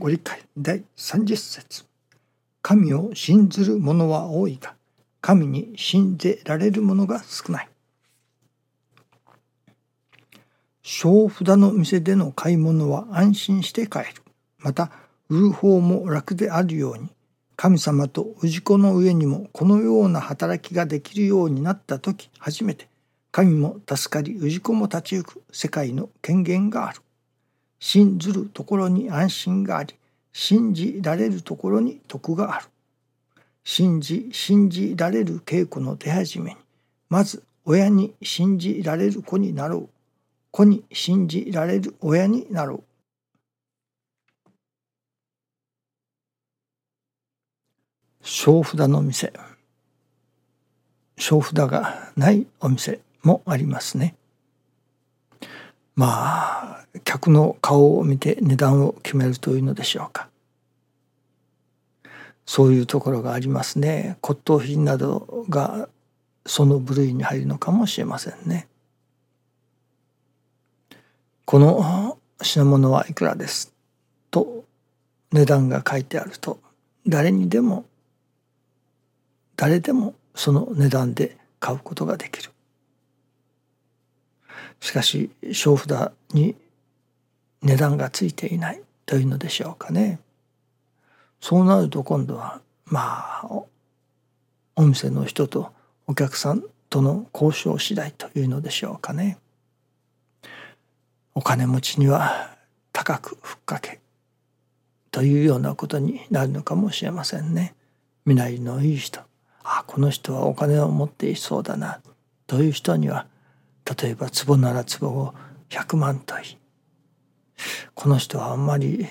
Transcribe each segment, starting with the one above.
ご理解第30節。神を信ずる者は多いが神に信ぜられる者が少ない。小札の店での買い物は安心して買える。また売る方も楽であるように神様と氏子の上にもこのような働きができるようになった時初めて神も助かり氏子も立ち行く世界の権限がある。信ずるところに安心があり信じられるところに徳がある。信じ信じられる稽古の手始めにまず親に信じられる子になろう。子に信じられる親になろう。小札の店。小札がないお店もありますね。まあ客の顔を見て値段を決めるというのでしょうか。そういうところがありますね。骨董品などがその部類に入るのかもしれませんね。この品物はいくらですと値段が書いてあると誰にでも誰でもその値段で買うことができる。しかし小札に値段がついていない。というのでしょうかね。そうなると今度はまあお店の人とお客さんとの交渉次第というのでしょうかね。お金持ちには高くふっかけ。というようなことになるのかもしれませんね。身なりのいい人。あこの人はお金を持っていそうだな。という人には例えば壺なら壺を100万とこの人はあんまり、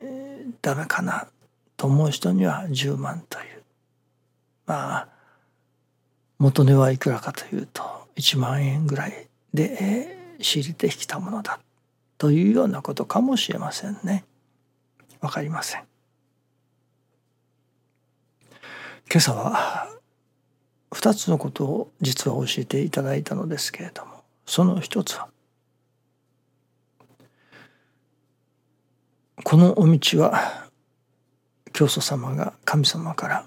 えー、ダメかなと思う人には10万というまあ元値はいくらかというと1万円ぐらいで、仕入れてきたものだというようなことかもしれませんね。わかりません。今朝は2つのことを実は教えていただいたのですけれどもその一つはこのお道は教祖様が神様から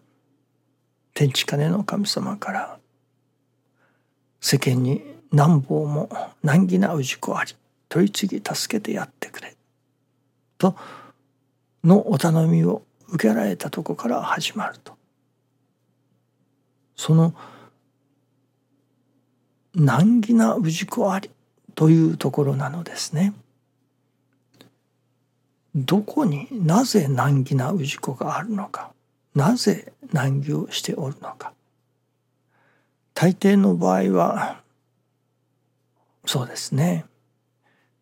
天地金の神様から世間に何方も難儀な氏子あり取り次ぎ助けてやってくれとのお頼みを受けられたとこから始まると。その難儀な氏子ありというところなのですね。どこになぜ難儀な氏子があるのかなぜ難儀をしておるのか大抵の場合はそうですね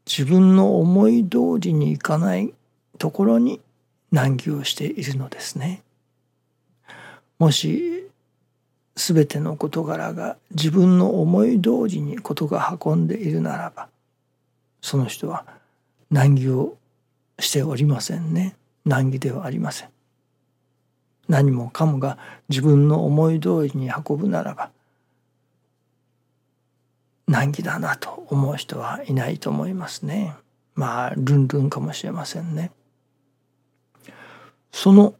自分の思い通りにいかないところに難儀をしているのですね。もし全ての事柄が自分の思い通りに事が運んでいるならばその人は難儀をしておりませんね。難儀ではありません。何もかもが自分の思い通りに運ぶならば難儀だなと思う人はいないと思いますね。まあルンルンかもしれませんね。その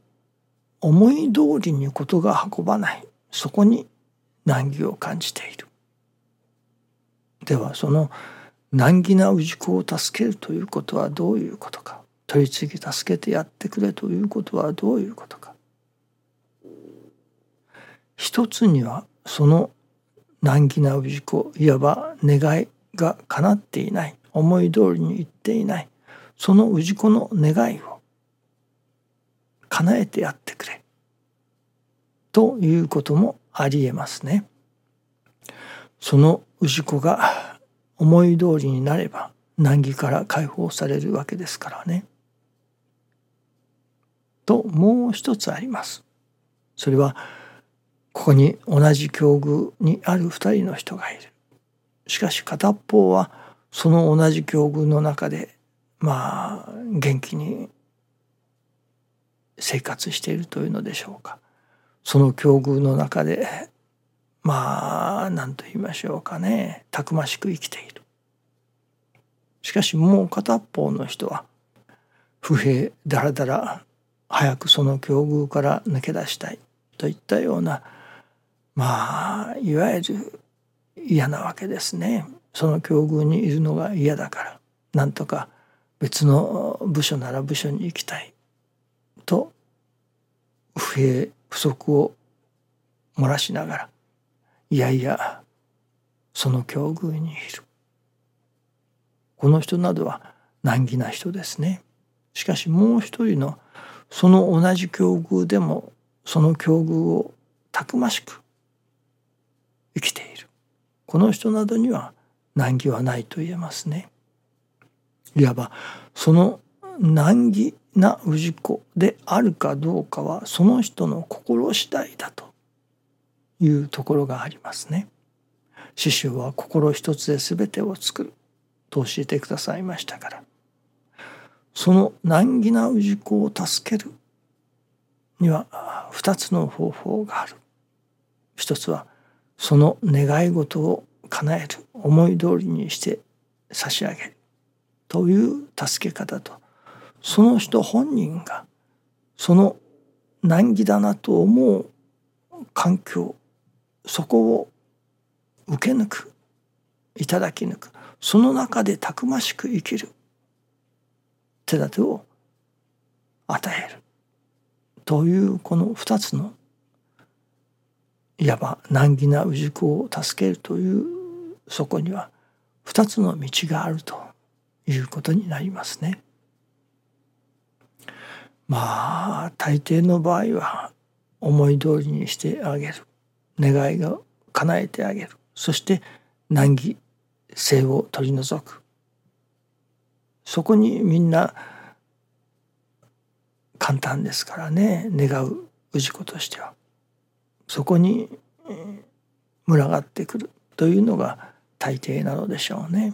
思い通りに事が運ばない。そこに難儀を感じている。ではその難儀な氏子を助けるということはどういうことか。取り次ぎ助けてやってくれということはどういうことか。一つにはその難儀な氏子いわば願いが叶っていない。思い通りにいっていない。その氏子の願いを叶えてやってくれ。ということもありえますね。その氏子が思い通りになれば難儀から解放されるわけですからね。ともう一つあります。それはここに同じ境遇にある二人の人がいる。しかし片方はその同じ境遇の中でまあ元気に生活しているというのでしょうか。その境遇の中でまあ何と言いましょうかね。たくましく生きている。しかしもう片方の人は不平だらだら早くその境遇から抜け出したい。といったようなまあいわゆる嫌なわけですね。その境遇にいるのが嫌だから。なんとか別の部署なら部署に行きたい。と不平不足を漏らしながらいやいやその境遇にいる。この人などは難儀な人ですね。しかしもう一人のその同じ境遇でもその境遇をたくましく生きている。この人などには難儀はないと言えますね。いわばその難儀な氏子であるかどうかはその人の心次第だというところがありますね。師匠は心一つで全てを作ると教えてくださいましたからその難儀な氏子を助けるには二つの方法がある。一つはその願い事を叶える思い通りにして差し上げるという助け方とその人本人がその難儀だなと思う環境そこを受け抜くいただき抜くその中でたくましく生きる手立てを与えるというこの二つのいわば難儀な氏子を助けるというそこには二つの道があるということになりますね。まあ大抵の場合は思い通りにしてあげる。願いが叶えてあげる。そして難儀性を取り除く。そこにみんな簡単ですからね。願う氏子としては。そこに群がってくるというのが大抵なのでしょうね。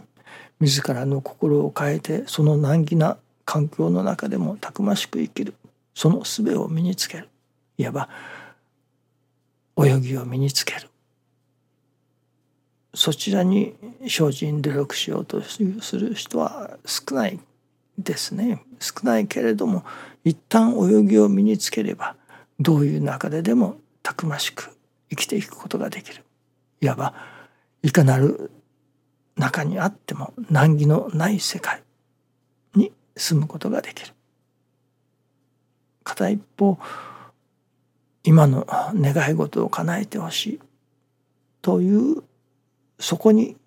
自らの心を変えてその難儀な環境の中でもたくましく生きる。その術を身につける。いわば泳ぎを身につける。そちらに精進努力しようとする人は少ないですね。少ないけれども一旦泳ぎを身につければどういう中ででもたくましく生きていくことができる。いわばいかなる中にあっても難儀のない世界。に住むことができる。片一方今の願い事を叶えてほしいというそこに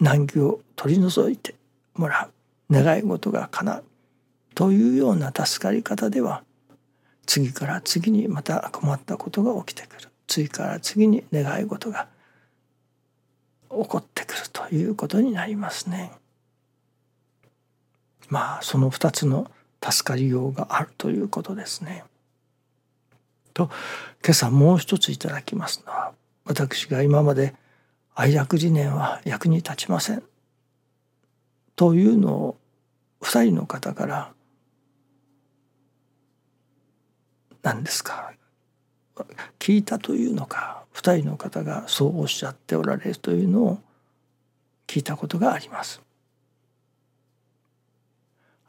難儀を取り除いてもらう。願い事が叶う。というような助かり方では次から次にまた困ったことが起きてくる。次から次に願い事が起こってくるということになりますね。まあその2つの助かりようがあるということですね。と今朝もう一ついただきますのは私が今まで愛楽理念は役に立ちませんというのを2人の方から何ですか？聞いたというのか2人の方がそうおっしゃっておられるというのを聞いたことがあります。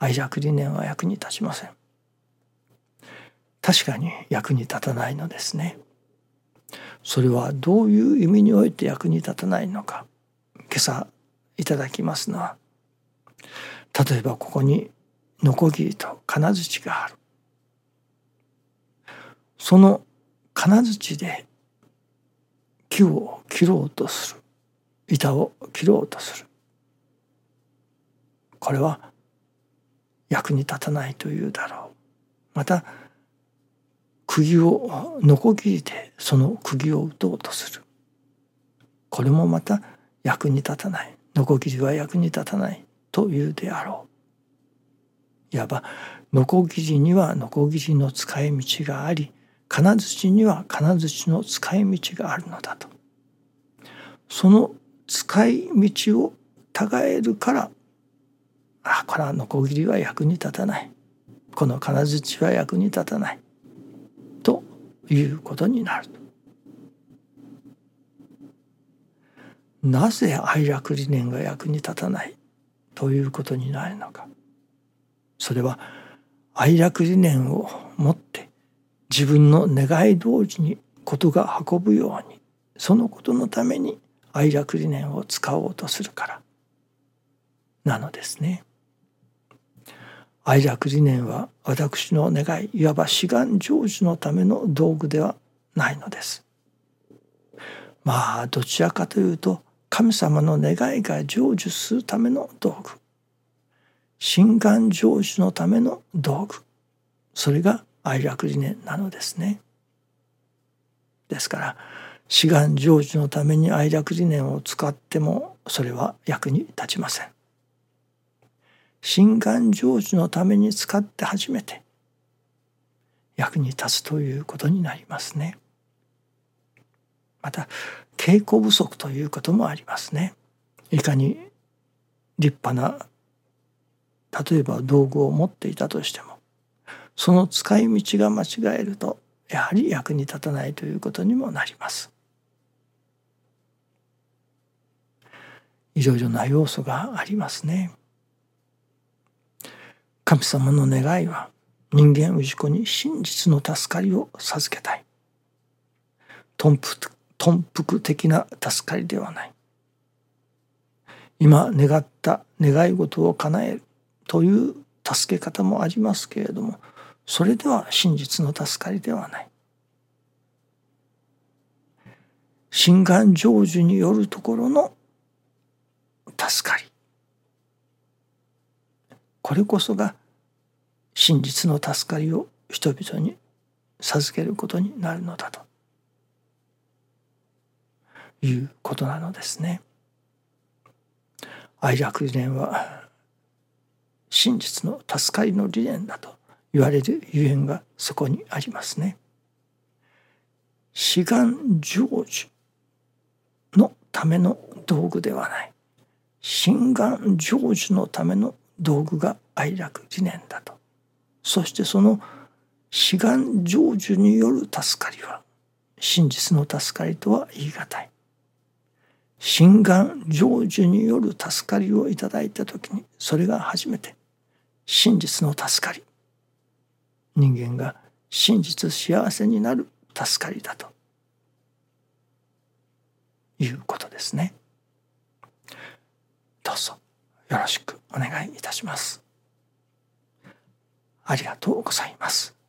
愛着理念は役に立ちません。確かに役に立たないのですね。それはどういう意味において役に立たないのか今朝いただきますのは例えばここにノコギリと金槌があるその金槌で木を切ろうとする板を切ろうとするこれは役に立たないというだろう。また釘をノコギリでその釘を打とうとする。これもまた役に立たない。ノコギリは役に立たないというであろう。いわばノコギリにはノコギリの使い道があり金槌には金槌の使い道があるのだと。その使い道を違えるからあこれはノコギリは役に立たない。この金槌は役に立たない。ということになる。なぜ愛楽理念が役に立たない？ということになるのか。それは愛楽理念を持って自分の願い通りに事が運ぶようにそのことのために愛楽理念を使おうとするから。なのですね。愛楽理念は私の願いいわば志願成就のための道具ではないのです。まあどちらかというと神様の願いが成就するための道具心願成就のための道具それが愛楽理念なのですね。ですから志願成就のために愛楽理念を使ってもそれは役に立ちません。心願成就のために使って初めて役に立つということになりますね。また稽古不足ということもありますね。いかに立派な例えば道具を持っていたとしてもその使い道が間違えるとやはり役に立たないということにもなります。いろいろな要素がありますね。神様の願いは人間氏子に真実の助かりを授けたい。頓服的な助かりではない。今願った願い事を叶えるという助け方もありますけれどもそれでは真実の助かりではない。心願成就によるところの助かりこれこそが真実の助かりを人々に授けることになるのだということなのですね。愛楽理念は真実の助かりの理念だと言われるゆえんがそこにありますね。志願成就のための道具ではない心願成就のための道具が愛楽理念だとそしてその志願成就による助かりは真実の助かりとは言い難い心願成就による助かりをいただいた時にそれが初めて真実の助かり人間が真実幸せになる助かりだということですね。どうぞよろしくお願いいたします。ありがとうございます。